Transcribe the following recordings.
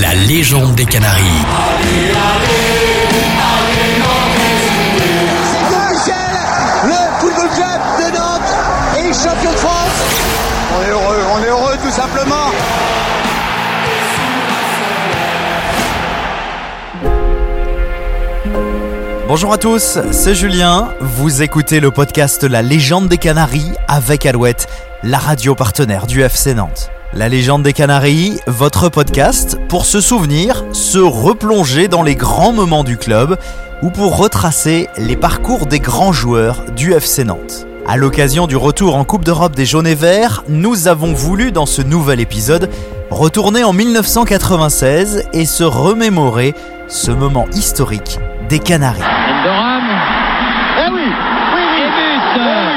la légende des Canaries. le football club de Nantes est champion de France. On est heureux, on est heureux tout simplement. Bonjour à tous, c'est Julien. Vous écoutez le podcast La légende des Canaries avec Alouette, la radio partenaire du FC Nantes. La légende des Canaries, votre podcast pour se souvenir, se replonger dans les grands moments du club ou pour retracer les parcours des grands joueurs du FC Nantes. À l'occasion du retour en Coupe d'Europe des Jaunes et Verts, nous avons voulu dans ce nouvel épisode retourner en 1996 et se remémorer ce moment historique des Canaries. Eh oui,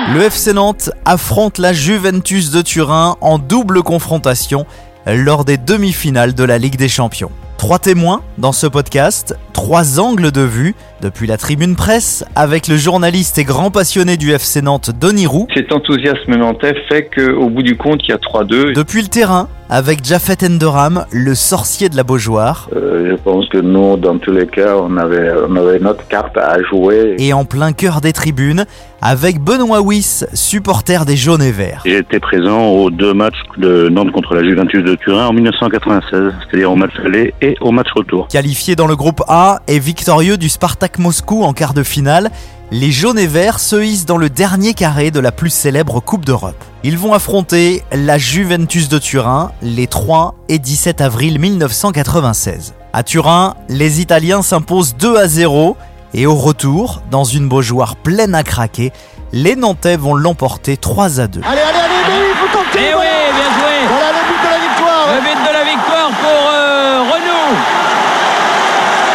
Le FC Nantes affronte la Juventus de Turin en double confrontation lors des demi-finales de la Ligue des Champions. Trois témoins dans ce podcast, trois angles de vue, depuis la tribune presse, avec le journaliste et grand passionné du FC Nantes, Denis Roux, Cet enthousiasme nantais fait qu'au bout du compte, il y a 3-2. depuis le terrain, avec Jafet Endoram, le sorcier de la Beaujoire, Euh, je pense que nous, dans tous les cas, on avait, on avait notre carte à jouer. et en plein cœur des tribunes, avec Benoît Wyss, supporter des jaunes et verts. J'ai été présent aux deux matchs de Nantes contre la Juventus de Turin en 1996, c'est-à-dire au match aller et au match retour. Qualifié dans le groupe A et victorieux du Spartak Moscou en quart de finale, les jaunes et verts se hissent dans le dernier carré de la plus célèbre Coupe d'Europe. Ils vont affronter la Juventus de Turin les 3 et 17 avril 1996. À Turin, les Italiens s'imposent 2 à 0 et au retour, dans une Beaujoire pleine à craquer, les Nantais vont l'emporter 3 à 2. Allez, allez, allez, mais il faut tenter. Eh oui, bien joué Voilà le but de la victoire. Le but de la victoire pour euh, Renault.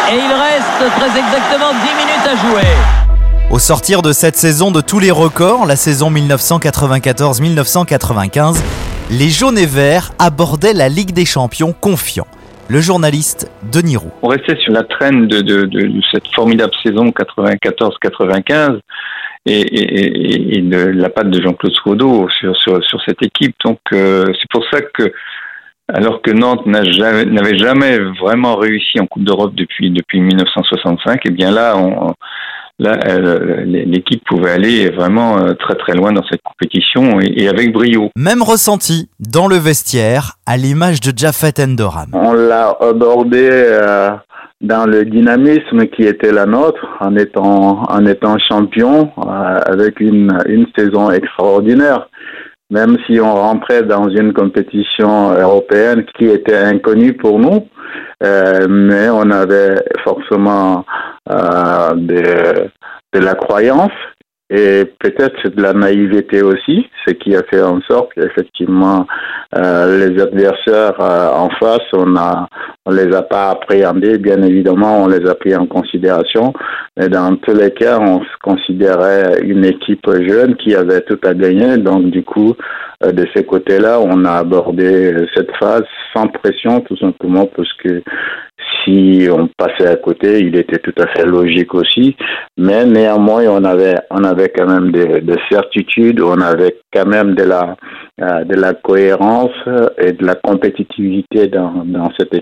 Et il reste très exactement 10 minutes à jouer. Au sortir de cette saison de tous les records, la saison 1994-1995, les jaunes et verts abordaient la Ligue des Champions confiants. Le journaliste Denis Roux. On restait sur la traîne de, de, de, de cette formidable saison 94-95 et, et, et, et de la patte de Jean-Claude Srodo sur, sur, sur cette équipe. Donc euh, c'est pour ça que alors que Nantes jamais- n'avait jamais vraiment réussi en Coupe d'Europe depuis depuis 1965, et bien là, on, là euh, l'équipe pouvait aller vraiment euh, très très loin dans cette compétition et, et avec brio. Même ressenti dans le vestiaire, à l'image de Jafet Endoram. On l'a abordé euh, dans le dynamisme qui était la nôtre, en étant, en étant champion, euh, avec une, une saison extraordinaire. Même si on rentrait dans une compétition européenne qui était inconnue pour nous, euh, mais on avait forcément euh, de, la croyance et peut-être de la naïveté aussi, ce qui a fait en sorte qu'effectivement euh, les adversaires en face, on a on les a pas appréhendés, bien évidemment, on les a pris en considération, mais dans tous les cas, on se considérait une équipe jeune qui avait tout à gagner, donc du coup, euh, de ces côtés-là, on a abordé cette phase sans pression, tout simplement parce que si on passait à côté, il était tout à fait logique aussi. Mais néanmoins, on avait, on avait quand même des, des certitudes, on avait quand même de la, euh, de la cohérence et de la compétitivité dans, dans cette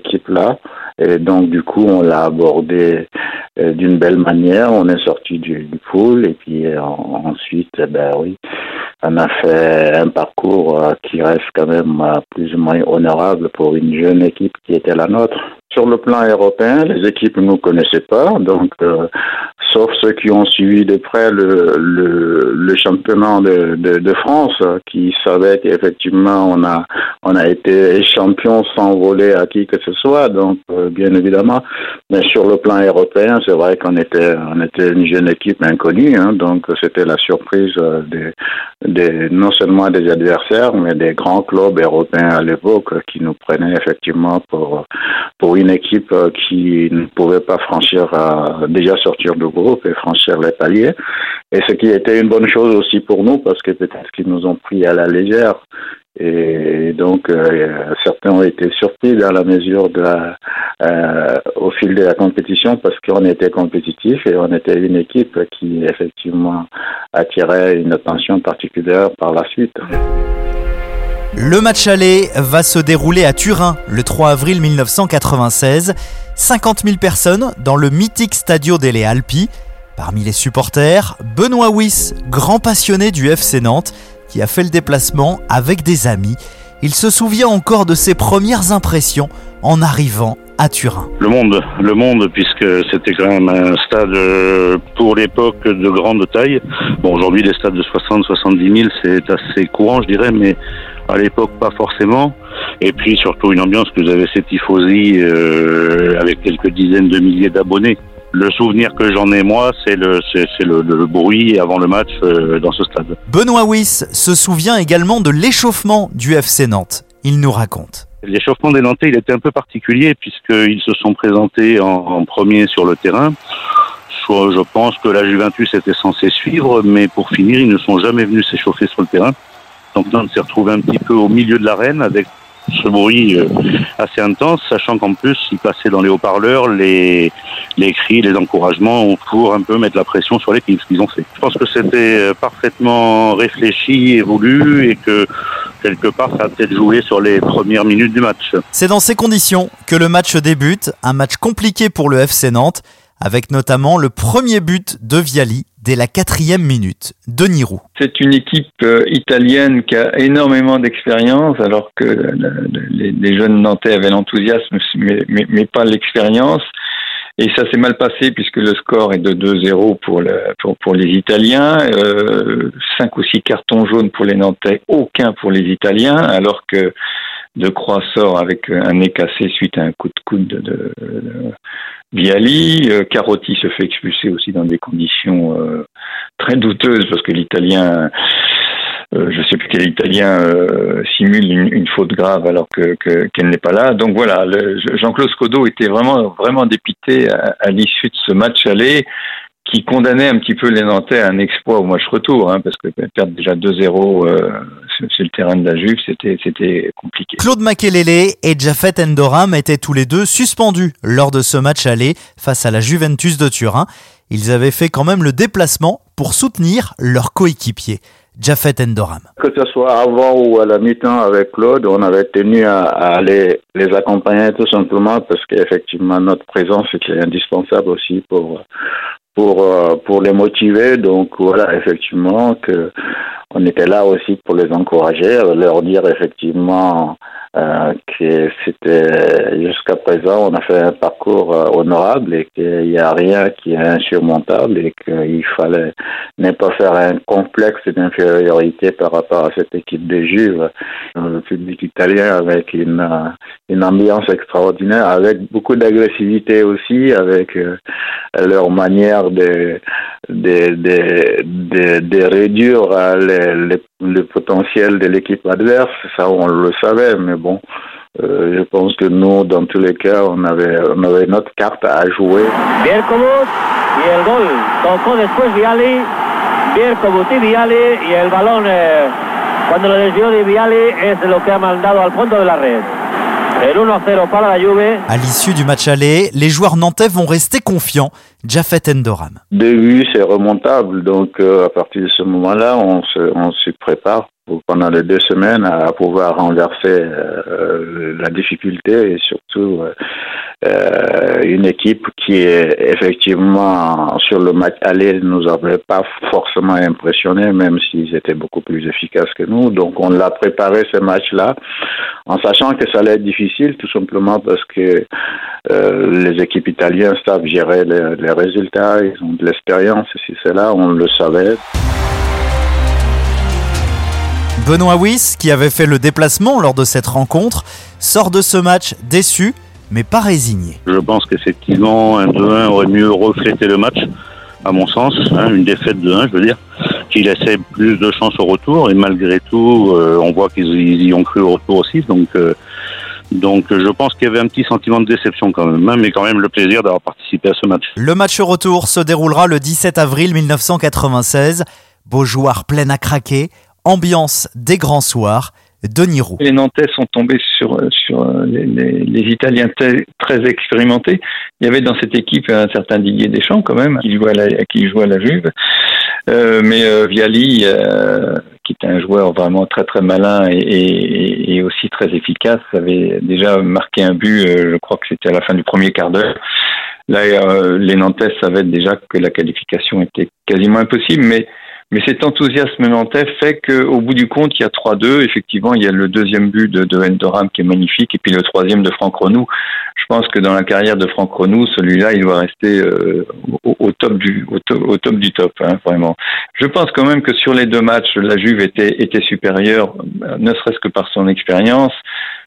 Et donc, du coup, on l'a abordé euh, d'une belle manière. On est sorti du, pool et puis euh, ensuite, eh ben oui, on a fait un parcours euh, qui reste quand même plus ou moins honorable pour une jeune équipe qui était la nôtre. Sur le plan européen, les équipes ne nous connaissaient pas, donc euh, sauf ceux qui ont suivi de près le, championnat de, France, qui savaient qu'effectivement on a on a été champion sans voler à qui que ce soit, donc euh, bien évidemment. Mais sur le plan européen, c'est vrai qu'on était on était une jeune équipe inconnue, hein, donc c'était la surprise euh, des, non seulement des adversaires, mais des grands clubs européens à l'époque qui nous prenaient effectivement pour pour une équipe euh, qui ne pouvait pas franchir, euh, déjà sortir du groupe et franchir les paliers. Et ce qui était une bonne chose aussi pour nous parce que peut-être qu'ils nous ont pris à la légère. Et donc, euh, certains ont été surpris dans la mesure de au fil de la compétition parce qu'on était compétitif et on était une équipe qui effectivement attirait une attention particulière par la suite. Le match aller va se dérouler à Turin le 3 avril 1996. 50 000 personnes dans le mythique Stadio delle Alpi. Parmi les supporters, Benoît Wyss, grand passionné du FC Nantes, qui a fait le déplacement avec des amis. Il se souvient encore de ses premières impressions en arrivant à Turin. Le monde, puisque c'était quand même un stade euh, pour l'époque de grande taille. Bon, aujourd'hui, les stades de 60-70 000, c'est assez courant, je dirais, mais à l'époque, pas forcément. Et puis surtout une ambiance que vous avez ces tifosi euh, avec quelques dizaines de milliers d'abonnés. Le souvenir que j'en ai moi, c'est le, c'est, le, le, bruit avant le match euh, dans ce stade. Benoît Wyss se souvient également de l'échauffement du FC Nantes. Il nous raconte. L'échauffement des Nantais, il était un peu particulier puisqu'ils se sont présentés en, en premier sur le terrain. Soit je pense que la Juventus était censée suivre, mais pour finir, ils ne sont jamais venus s'échauffer sur le terrain. Donc Nantes s'est retrouvé un petit peu au milieu de l'arène avec ce bruit euh, assez intense, sachant qu'en plus, il passait dans les haut-parleurs les, les cris, les encouragements pour un peu mettre la pression sur l'équipe, ce qu'ils ont fait. Je pense que c'était euh, parfaitement réfléchi et voulu et que quelque part, ça a peut-être joué sur les premières minutes du match. C'est dans ces conditions que le match débute, un match compliqué pour le FC Nantes, avec notamment le premier but de Viali dès la quatrième minute de Nirou. C'est une équipe euh, italienne qui a énormément d'expérience, alors que les, jeunes Nantais avaient l'enthousiasme, mais, pas l'expérience. Et ça s'est mal passé puisque le score est de 2-0 pour, pour, pour, les Italiens, euh, 5 ou 6 cartons jaunes pour les Nantais, aucun pour les Italiens, alors que De Croix sort avec un nez cassé suite à un coup de coude de, de, Viali. Euh, Carotti se fait expulser aussi dans des conditions euh, très douteuses parce que l'Italien euh, je ne sais plus quel Italien simule une, faute grave alors que qu'elle n'est pas là. Donc voilà, Jean-Claude Scodo était vraiment vraiment dépité à, à l'issue de ce match aller qui condamnait un petit peu les Nantais à un exploit au match retour, hein, parce que perdre déjà 2-0 euh, sur le terrain de la Juve, c'était c'était compliqué. Claude Makelele et Jafet Endoram étaient tous les deux suspendus lors de ce match aller face à la Juventus de Turin. Ils avaient fait quand même le déplacement pour soutenir leur coéquipier. Jafet Endoram. Que ce soit avant ou à la mi-temps avec Claude, on avait tenu à, à aller les accompagner tout simplement parce qu'effectivement notre présence était indispensable aussi pour pour pour les motiver. Donc voilà, effectivement que on était là aussi pour les encourager, leur dire effectivement euh, que c'était jusqu'à présent on a fait un parcours euh, honorable et qu'il n'y a rien qui est insurmontable et qu'il fallait ne pas faire un complexe d'infériorité par rapport à cette équipe de Juves, le public italien avec une, euh, ambiance extraordinaire, avec beaucoup d'agressivité aussi, avec euh, leur manière de, de, de réduire les, les, le potentiel de l'équipe adverse, ça on le savait, mais bon, euh, je pense que nous, dans tous les cas, on avait, on avait notre carte à jouer. Bierkobut y el gol. Tocó después Viali. Bierkobut y Viali y el balón, eh, cuando lo desvió de Viali, es lo que ha mandado al fondo de la red. El 1-0 para la Juve. À l'issue du match aller, les joueurs nantais vont rester confiants. Jafet Endoram. Deux buts, c'est remontable. Donc, euh, à partir de ce moment-là, on se, on se prépare pendant les deux semaines à pouvoir renverser euh, la difficulté et surtout euh, euh, une équipe qui est effectivement sur le match aller nous avait pas forcément impressionné, même s'ils étaient beaucoup plus efficaces que nous. Donc, on l'a préparé ce match-là en sachant que ça allait être difficile, tout simplement parce que les équipes italiennes savent gérer les, les résultats, ils ont de l'expérience, et si c'est là, on le savait. Benoît Wyss, qui avait fait le déplacement lors de cette rencontre, sort de ce match déçu, mais pas résigné. Je pense qu'effectivement, un 2-1 aurait mieux reflété le match, à mon sens, hein, une défaite de 1, je veux dire, qui laissait plus de chances au retour, et malgré tout, euh, on voit qu'ils y ont cru au retour aussi, donc... Euh, donc je pense qu'il y avait un petit sentiment de déception quand même, hein, mais quand même le plaisir d'avoir participé à ce match. Le match retour se déroulera le 17 avril 1996. Beaujoire pleine à craquer, ambiance des grands soirs. Denis Roux. Les Nantais sont tombés sur, sur les, les, Italiens très, expérimentés. Il y avait dans cette équipe un certain Didier Deschamps quand même, qui jouait à la, qui jouait à la Juve. Euh, mais euh, Viali, euh, qui est un joueur vraiment très très malin et, et, aussi très efficace, avait déjà marqué un but. je crois que c'était à la fin du premier quart d'heure. Là, les Nantais savaient déjà que la qualification était quasiment impossible, mais mais cet enthousiasme nantais fait qu'au bout du compte, il y a 3-2. Effectivement, il y a le deuxième but de, de Endoram qui est magnifique et puis le troisième de Franck Renou. Je pense que dans la carrière de Franck Renou, celui-là, il doit rester euh, au, top du au, top du top, hein, vraiment. Je pense quand même que sur les deux matchs, la Juve était était supérieure, ne serait-ce que par son expérience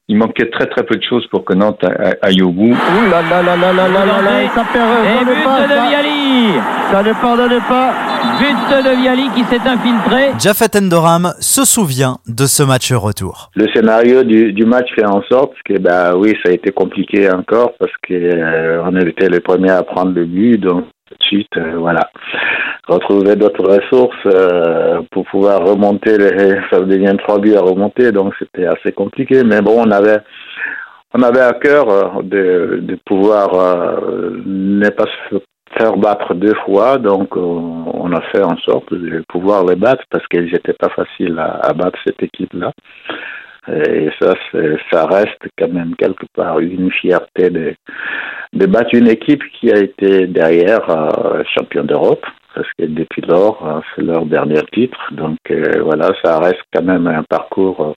il manquait très très peu de choses pour que Nantes aille au bout. Ouh là là là là là là là là, ça perd, Et but pas, de Viali Ça ne pardonne pas. But de Viali qui s'est infiltré. Jafet Endoram se souvient de ce match retour. Le scénario du, du match fait en sorte que bah oui, ça a été compliqué encore parce qu'on euh, on était les premiers à prendre le but, donc suite, euh, voilà retrouver d'autres ressources euh, pour pouvoir remonter. Les, ça devient trois buts à remonter, donc c'était assez compliqué. Mais bon, on avait on avait à cœur euh, de, de pouvoir ne pas se faire battre deux fois, donc on a fait en sorte de pouvoir les battre parce qu'ils n'étaient pas faciles à, à, battre cette équipe-là. Et ça, ça reste quand même quelque part une fierté de, de battre une équipe qui a été derrière euh, champion d'Europe parce que depuis lors, hein, c'est leur dernier titre. Donc euh, voilà, ça reste quand même un parcours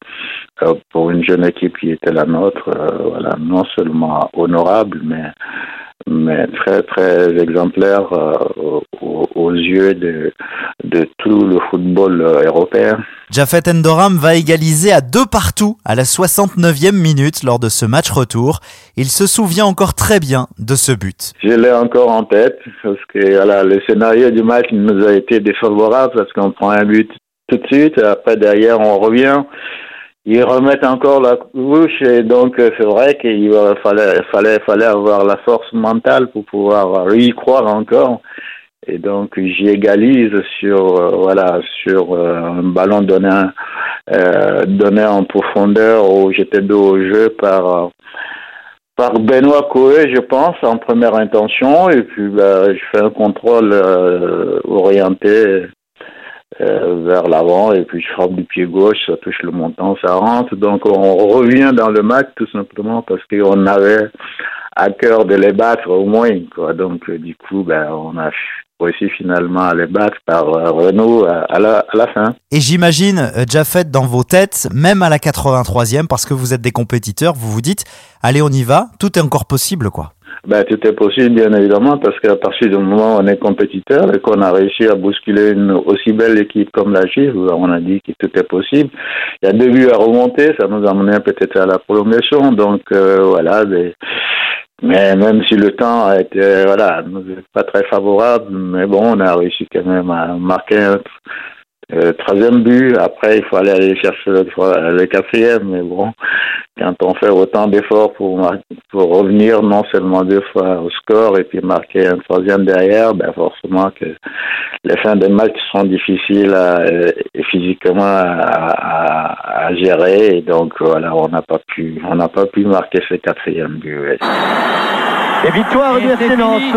euh, pour une jeune équipe qui était la nôtre, euh, voilà, non seulement honorable, mais mais très très exemplaire aux, yeux de, de tout le football européen. Jafet Endoram va égaliser à deux partout à la 69e minute lors de ce match retour. Il se souvient encore très bien de ce but. Je l'ai encore en tête parce que voilà, le scénario du match nous a été défavorable parce qu'on prend un but tout de suite et après derrière on revient. Ils remettent encore la couche et donc c'est vrai qu'il fallait, fallait, fallait avoir la force mentale pour pouvoir y croire encore. Et donc j'égalise sur euh, voilà sur euh, un ballon donné euh, donné en profondeur où j'étais dos au jeu par par Benoît Coé, je pense, en première intention. Et puis bah, je fais un contrôle orienté vers l'avant et puis je frappe du pied gauche, ça touche le montant, ça rentre. Donc on revient dans le match tout simplement parce qu'on avait à cœur de les battre au moins. Quoi. Donc du coup, ben, on a aussi finalement à les battre par euh, Renault à la, à la fin. Et j'imagine, euh, Jafet, dans vos têtes, même à la 83e, parce que vous êtes des compétiteurs, vous vous dites, allez, on y va, tout est encore possible, quoi. Ben, tout est possible, bien évidemment, parce qu'à partir du moment où on est compétiteur et qu'on a réussi à bousculer une aussi belle équipe comme la Juve, on a dit que tout est possible. Il y a deux buts à remonter, ça nous a mené peut-être à la prolongation. Donc, euh, voilà, des, mais même si le temps été, voilà, pas très favorable, mais bon, on a réussi quand même à marquer un euh, troisième but. Après, il faut aller, aller chercher le, le quatrième, mais bon, quand on fait autant d'efforts pour, pour revenir non seulement deux fois au score et puis marquer un troisième derrière, ben forcément que les fins de match sont difficiles à, et physiquement à, à, gérer et donc voilà, on n'a pas pu, on n'a pas pu marquer ce quatrième but. Et victoire du FC Nantes.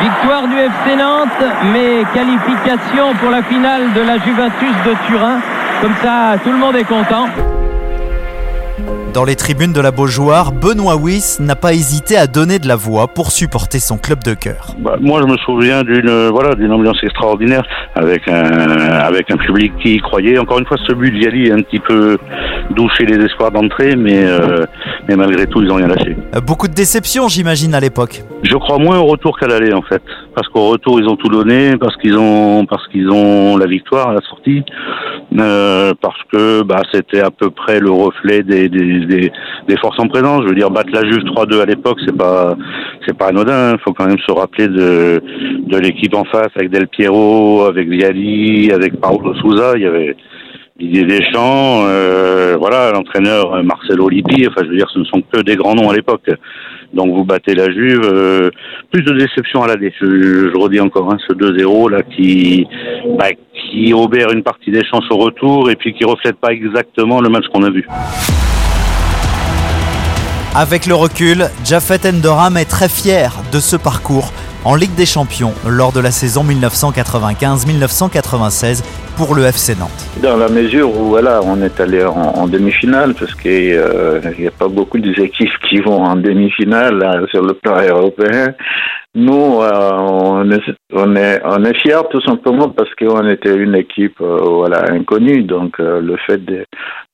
Victoire du FC Nantes, mais qualification pour la finale de la Juventus de Turin. Comme ça, tout le monde est content. Dans les tribunes de la Beaujoire, Benoît Wyss n'a pas hésité à donner de la voix pour supporter son club de cœur. Bah, moi, je me souviens d'une voilà d'une ambiance extraordinaire avec un avec un public qui y croyait. Encore une fois, ce but d'Yali est un petit peu douché les espoirs d'entrée, mais euh, mais malgré tout, ils ont rien lâché. Euh, beaucoup de déceptions, j'imagine, à l'époque. Je crois moins au retour qu'à l'aller, en fait, parce qu'au retour, ils ont tout donné, parce qu'ils ont parce qu'ils ont la victoire à la sortie, euh, parce que bah c'était à peu près le reflet des, des des, forces en présence. Je veux dire, battre la Juve 3-2 à l'époque, c'est pas c'est pas anodin. Il faut quand même se rappeler de, de l'équipe en face avec Del Piero, avec Viali, avec Paolo Souza. Il y avait Didier Deschamps, euh, voilà, l'entraîneur Marcelo Lippi. Enfin, je veux dire, ce ne sont que des grands noms à l'époque. Donc vous battez la Juve. Euh, plus de déception à la Je, je redis encore hein, ce 2-0 là qui, bah, qui obère une partie des chances au retour et puis qui reflète pas exactement le match qu'on a vu. Avec le recul, Jafet Endoram est très fier de ce parcours en Ligue des Champions lors de la saison 1995-1996 pour le FC Nantes. Dans la mesure où voilà, on est allé en, demi-finale, parce qu'il n'y a pas beaucoup d'équipes qui vont en demi-finale sur le plan européen. Nous, euh, on, est, on, fiers tout simplement parce qu'on était une équipe euh, voilà, inconnue. Donc, euh, le fait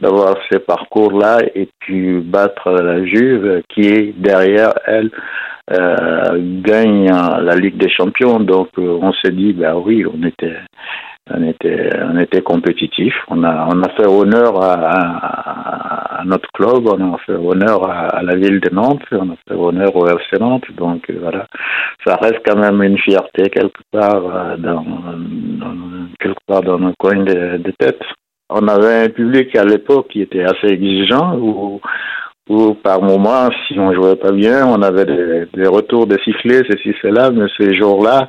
d'avoir ces parcours-là et puis battre la Juve qui est derrière elle gagne la Ligue des Champions. Donc, on s'est dit, bah oui, on était on était, on était compétitif. On a, on a fait honneur à, à, notre club, on a fait honneur à, la ville de Nantes, on a fait honneur au FC Nantes. Donc euh, voilà, ça reste quand même une fierté quelque part euh, dans, quelque part dans nos coins de, tête. On avait un public à l'époque qui était assez exigeant, où par moment, si on jouait pas bien, on avait des, retours de sifflets, ceci, cela, mais ces jours-là,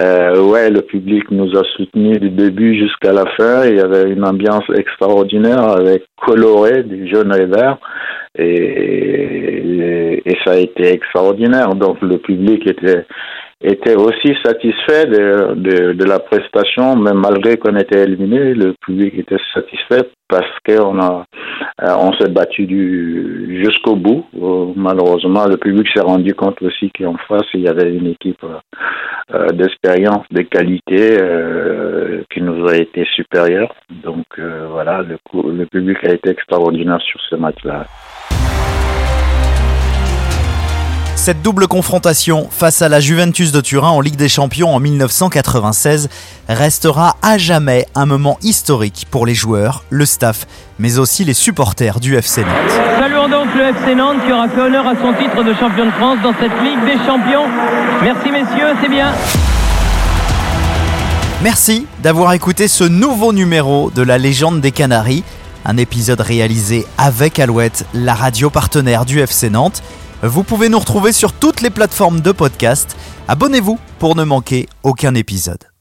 euh, ouais, le public nous a soutenus du début jusqu'à la fin. Il y avait une ambiance extraordinaire avec coloré, des jaunes et verts. Et, et, ça a été extraordinaire. Donc le public était était aussi satisfait de, de, de la prestation, même malgré qu'on était éliminé, le public était satisfait parce qu'on a euh, on s'est battu du jusqu'au bout. Euh, malheureusement, le public s'est rendu compte aussi qu'en face il y avait une équipe euh, d'expérience, de qualité qui nous a été supérieure. Donc voilà, le, le public a été extraordinaire sur ce match-là. Cette double confrontation face à la Juventus de Turin en Ligue des Champions en 1996 restera à jamais un moment historique pour les joueurs, le staff, mais aussi les supporters du FC Nantes. Saluons donc le FC Nantes qui aura fait honneur à son titre de champion de France dans cette Ligue des Champions. Merci messieurs, c'est bien. Merci d'avoir écouté ce nouveau numéro de la légende des Canaries, un épisode réalisé avec Alouette, la radio partenaire du FC Nantes. Vous pouvez nous retrouver sur toutes les plateformes de podcast. Abonnez-vous pour ne manquer aucun épisode.